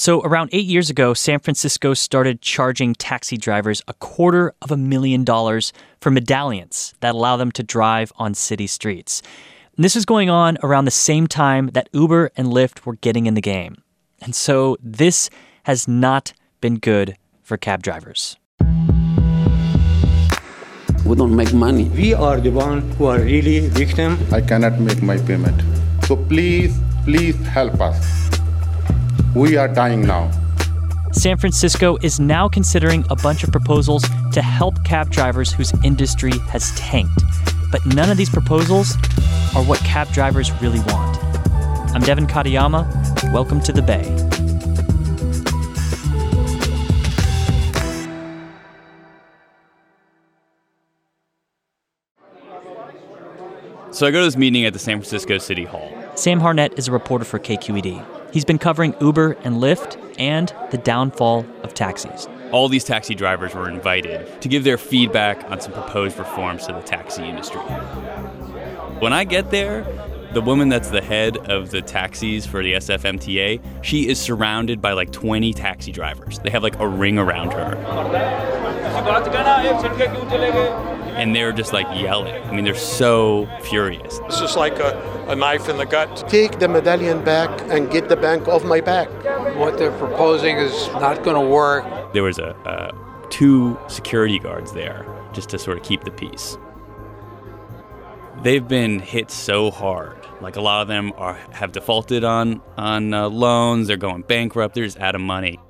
So, around eight years ago, San Francisco started charging taxi drivers a quarter of a million dollars for medallions that allow them to drive on city streets. And this was going on around the same time that Uber and Lyft were getting in the game. And so, this has not been good for cab drivers. We don't make money. We are the ones who are really victim. I cannot make my payment. So please, please help us. We are dying now. San Francisco is now considering a bunch of proposals to help cab drivers whose industry has tanked. But none of these proposals are what cab drivers really want. I'm Devin Katayama. Welcome to the Bay. So I go to this meeting at the San Francisco City Hall. Sam Harnett is a reporter for KQED. He's been covering Uber and Lyft and the downfall of taxis. All these taxi drivers were invited to give their feedback on some proposed reforms to the taxi industry. When I get there, the woman that's the head of the taxis for the SFMTA, she is surrounded by like 20 taxi drivers. They have like a ring around her. And they're just like yelling. I mean, they're so furious. This is like a, a knife in the gut. Take the medallion back and get the bank off my back. What they're proposing is not going to work. There was a, uh, two security guards there just to sort of keep the peace. They've been hit so hard. Like a lot of them are have defaulted on on uh, loans. They're going bankrupt. They're just out of money.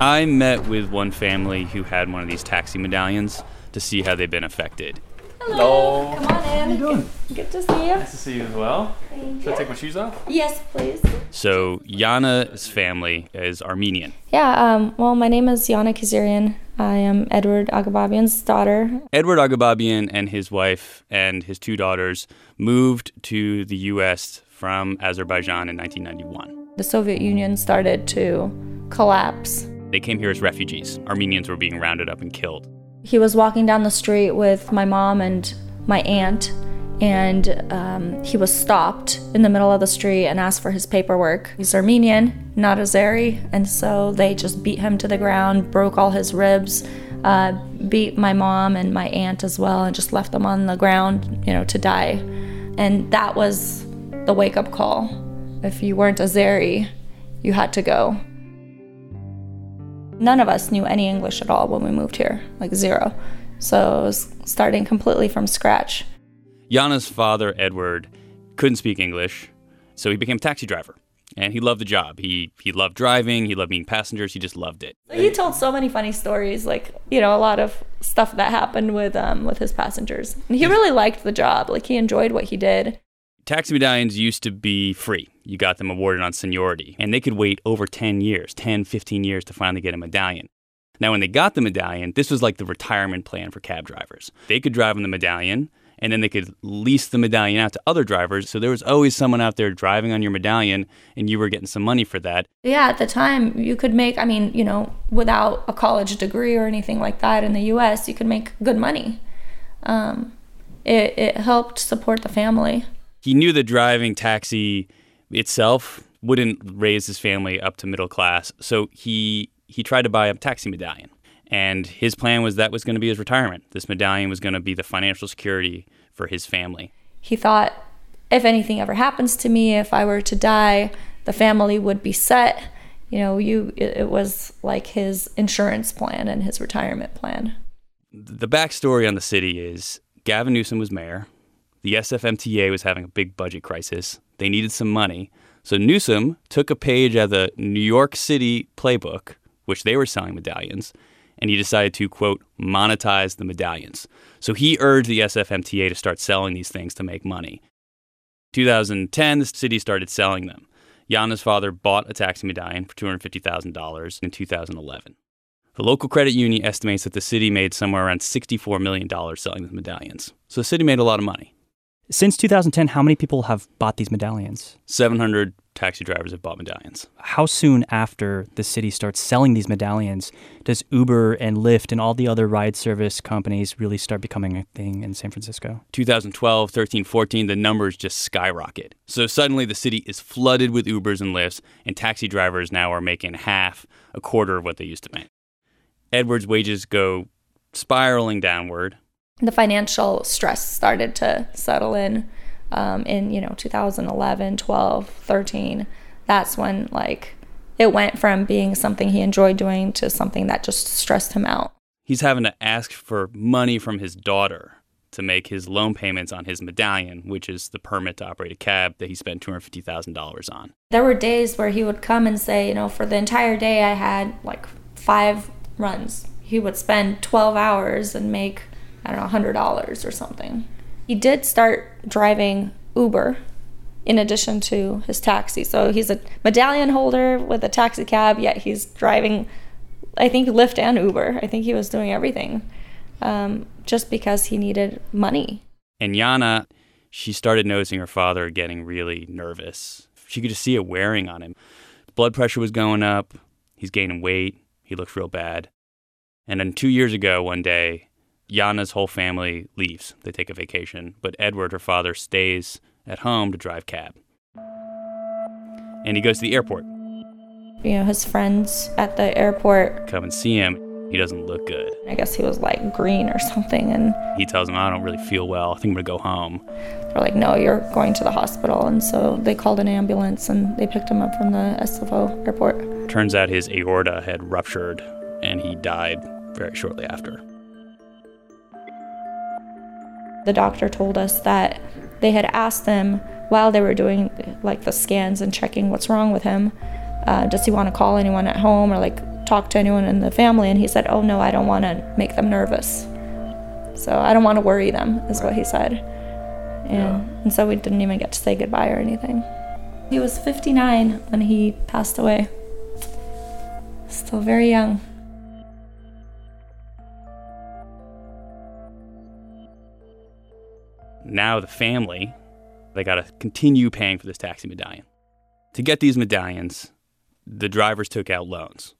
I met with one family who had one of these taxi medallions to see how they've been affected. Hello. Come on in. How you doing? Good to see you. Nice to see you as well. Thank Should I take my shoes off? Yes, please. So Yana's family is Armenian. Yeah, um, well, my name is Yana Kazarian. I am Edward Agababian's daughter. Edward Agababian and his wife and his two daughters moved to the U.S. from Azerbaijan in 1991. The Soviet Union started to collapse. They came here as refugees. Armenians were being rounded up and killed. He was walking down the street with my mom and my aunt, and um, he was stopped in the middle of the street and asked for his paperwork. He's Armenian, not Azeri, and so they just beat him to the ground, broke all his ribs, uh, beat my mom and my aunt as well, and just left them on the ground, you know, to die. And that was the wake up call. If you weren't Azeri, you had to go. None of us knew any English at all when we moved here, like zero. So it was starting completely from scratch. Yana's father, Edward, couldn't speak English, so he became a taxi driver. And he loved the job. He he loved driving, he loved meeting passengers, he just loved it. He told so many funny stories, like you know, a lot of stuff that happened with um with his passengers. And he really liked the job. Like he enjoyed what he did. Taxi medallions used to be free. You got them awarded on seniority, and they could wait over 10 years, 10, 15 years to finally get a medallion. Now, when they got the medallion, this was like the retirement plan for cab drivers. They could drive on the medallion, and then they could lease the medallion out to other drivers. So there was always someone out there driving on your medallion, and you were getting some money for that. Yeah, at the time, you could make, I mean, you know, without a college degree or anything like that in the US, you could make good money. Um, it, it helped support the family. He knew the driving taxi itself wouldn't raise his family up to middle class, so he he tried to buy a taxi medallion. And his plan was that was going to be his retirement. This medallion was going to be the financial security for his family. He thought if anything ever happens to me, if I were to die, the family would be set. You know, you it, it was like his insurance plan and his retirement plan. The backstory on the city is Gavin Newsom was mayor. The SFMTA was having a big budget crisis. They needed some money. So Newsom took a page out of the New York City playbook, which they were selling medallions, and he decided to, quote, monetize the medallions. So he urged the SFMTA to start selling these things to make money. 2010, the city started selling them. Yana's father bought a taxi medallion for $250,000 in 2011. The local credit union estimates that the city made somewhere around $64 million selling the medallions. So the city made a lot of money. Since 2010, how many people have bought these medallions? 700 taxi drivers have bought medallions. How soon after the city starts selling these medallions does Uber and Lyft and all the other ride service companies really start becoming a thing in San Francisco? 2012, 13, 14, the numbers just skyrocket. So suddenly the city is flooded with Ubers and Lyfts, and taxi drivers now are making half, a quarter of what they used to make. Edward's wages go spiraling downward the financial stress started to settle in um, in you know 2011 12 13 that's when like it went from being something he enjoyed doing to something that just stressed him out he's having to ask for money from his daughter to make his loan payments on his medallion, which is the permit to operate a cab that he spent $250,000 on. There were days where he would come and say, you know, for the entire day I had like five runs. He would spend 12 hours and make I don't know, $100 or something. He did start driving Uber in addition to his taxi. So he's a medallion holder with a taxi cab, yet he's driving, I think, Lyft and Uber. I think he was doing everything um, just because he needed money. And Yana, she started noticing her father getting really nervous. She could just see it wearing on him. Blood pressure was going up. He's gaining weight. He looks real bad. And then two years ago, one day, Yana's whole family leaves. They take a vacation, but Edward, her father, stays at home to drive cab. And he goes to the airport. You know, his friends at the airport come and see him. He doesn't look good. I guess he was like green or something. And he tells them, I don't really feel well. I think I'm going to go home. They're like, no, you're going to the hospital. And so they called an ambulance and they picked him up from the SFO airport. Turns out his aorta had ruptured and he died very shortly after. The doctor told us that they had asked them while they were doing like the scans and checking what's wrong with him, uh, does he want to call anyone at home or like talk to anyone in the family? And he said, oh no, I don't want to make them nervous. So I don't want to worry them, is what he said. And, yeah. and so we didn't even get to say goodbye or anything. He was 59 when he passed away. Still very young. Now the family, they got to continue paying for this taxi medallion. To get these medallions, the drivers took out loans.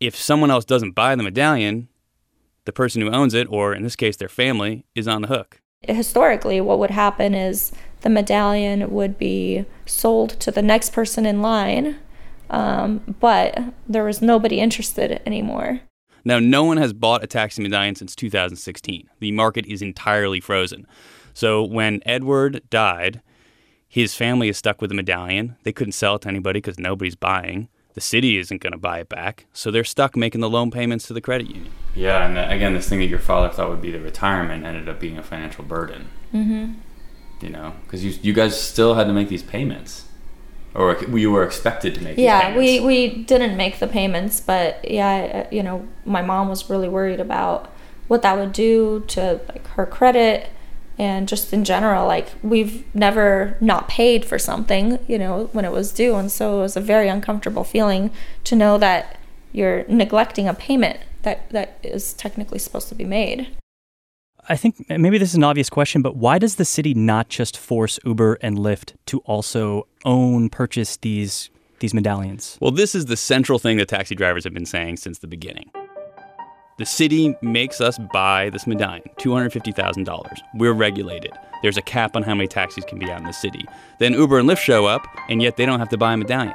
If someone else doesn't buy the medallion, the person who owns it, or in this case their family, is on the hook. Historically, what would happen is the medallion would be sold to the next person in line, um, but there was nobody interested anymore. Now, no one has bought a taxi medallion since 2016. The market is entirely frozen. So when Edward died, his family is stuck with the medallion. They couldn't sell it to anybody because nobody's buying. The city isn't going to buy it back. So they're stuck making the loan payments to the credit union. Yeah, and again, this thing that your father thought would be the retirement ended up being a financial burden. Mm-hmm. You know, because you, you guys still had to make these payments or you were expected to make yeah we we didn't make the payments but yeah you know my mom was really worried about what that would do to like her credit and just in general like we've never not paid for something you know when it was due and so it was a very uncomfortable feeling to know that you're neglecting a payment that that is technically supposed to be made. I think maybe this is an obvious question, but why does the city not just force Uber and Lyft to also own, purchase these these medallions? Well, this is the central thing that taxi drivers have been saying since the beginning. The city makes us buy this medallion, $250,000. We're regulated. There's a cap on how many taxis can be out in the city. Then Uber and Lyft show up, and yet they don't have to buy a medallion.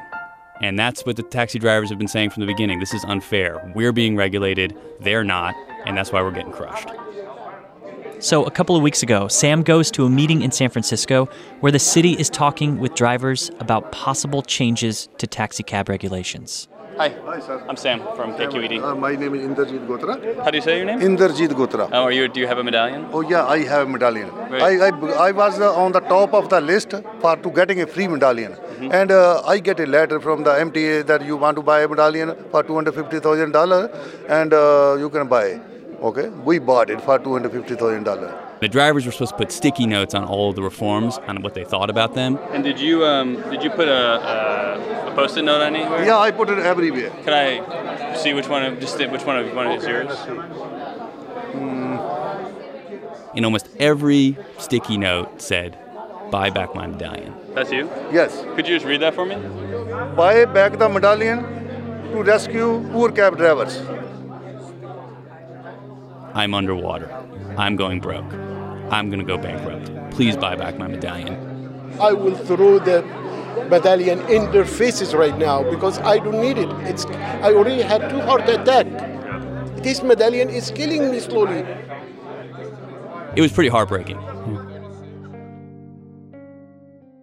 And that's what the taxi drivers have been saying from the beginning. This is unfair. We're being regulated, they're not, and that's why we're getting crushed. So, a couple of weeks ago, Sam goes to a meeting in San Francisco where the city is talking with drivers about possible changes to taxi cab regulations. Hi. Hi, sir. I'm Sam from KQED. Uh, my name is Inderjeet Gotra. How do you say your name? Inderjeet Gotra. Oh, are you? Do you have a medallion? Oh yeah, I have a medallion. I, I, I was uh, on the top of the list for to getting a free medallion, mm-hmm. and uh, I get a letter from the MTA that you want to buy a medallion for two hundred fifty thousand dollar, and uh, you can buy. Okay, we bought it for two hundred fifty thousand dollar. The drivers were supposed to put sticky notes on all of the reforms on what they thought about them. And did you um, did you put a, a, a post-it note anywhere? Yeah, I put it everywhere. Can I see which one of just which one of one is yours? Mm. In almost every sticky note said, "Buy back my medallion." That's you. Yes. Could you just read that for me? Buy back the medallion to rescue poor cab drivers. I'm underwater. I'm going broke. I'm going to go bankrupt. Please buy back my medallion. I will throw the medallion in their faces right now because I don't need it. It's I already had two heart attack. This medallion is killing me slowly. It was pretty heartbreaking.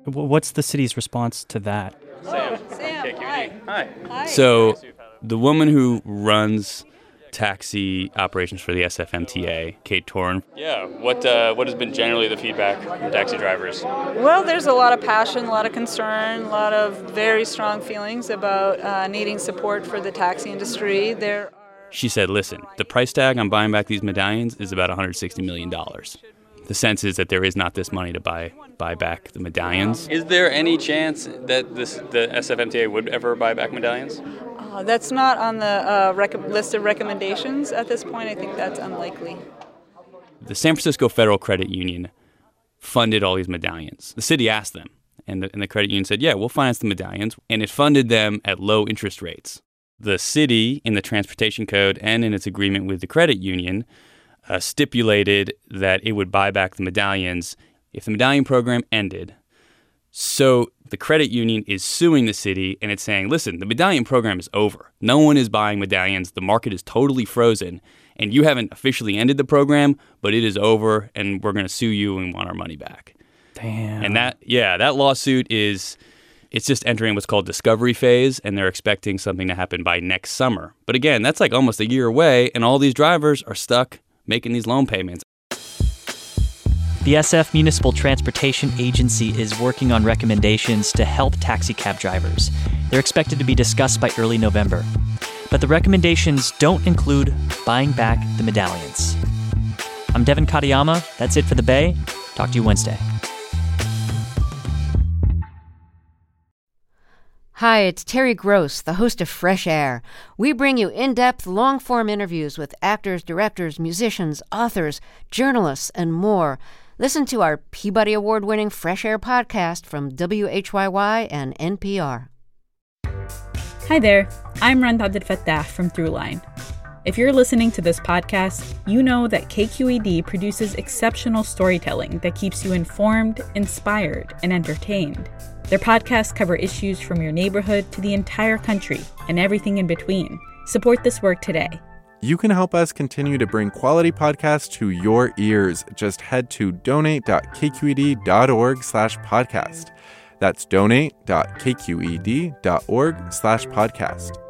What's the city's response to that? Sam. Sam. Hi. Hi. Hi. So, the woman who runs taxi operations for the SFMTA, Kate Toran. Yeah, what uh, what has been generally the feedback from taxi drivers? Well, there's a lot of passion, a lot of concern, a lot of very strong feelings about uh, needing support for the taxi industry. There. She said, "Listen, the price tag on buying back these medallions is about 160 million dollars." The sense is that there is not this money to buy buy back the medallions. Is there any chance that this the SFMTA would ever buy back medallions? Uh, that's not on the uh, rec- list of recommendations at this point. I think that's unlikely. The San Francisco Federal Credit Union funded all these medallions. The city asked them, and the, and the credit union said, Yeah, we'll finance the medallions. And it funded them at low interest rates. The city, in the transportation code and in its agreement with the credit union, uh, stipulated that it would buy back the medallions if the medallion program ended so the credit union is suing the city and it's saying, listen, the medallion program is over. No one is buying medallions. The market is totally frozen. And you haven't officially ended the program, but it is over and we're going to sue you and want our money back. Damn. And that, yeah, that lawsuit is, it's just entering what's called discovery phase and they're expecting something to happen by next summer. But again, that's like almost a year away and all these drivers are stuck making these loan payments. The SF Municipal Transportation Agency is working on recommendations to help taxicab drivers. They're expected to be discussed by early November. But the recommendations don't include buying back the medallions. I'm Devin Katayama. That's it for the Bay. Talk to you Wednesday. Hi, it's Terry Gross, the host of Fresh Air. We bring you in depth, long form interviews with actors, directors, musicians, authors, journalists, and more. Listen to our Peabody Award winning Fresh Air podcast from WHYY and NPR. Hi there, I'm Rund Abdelfatah from Throughline. If you're listening to this podcast, you know that KQED produces exceptional storytelling that keeps you informed, inspired, and entertained. Their podcasts cover issues from your neighborhood to the entire country and everything in between. Support this work today you can help us continue to bring quality podcasts to your ears. Just head to donate.kqed.org slash podcast. That's donate.kqed.org slash podcast.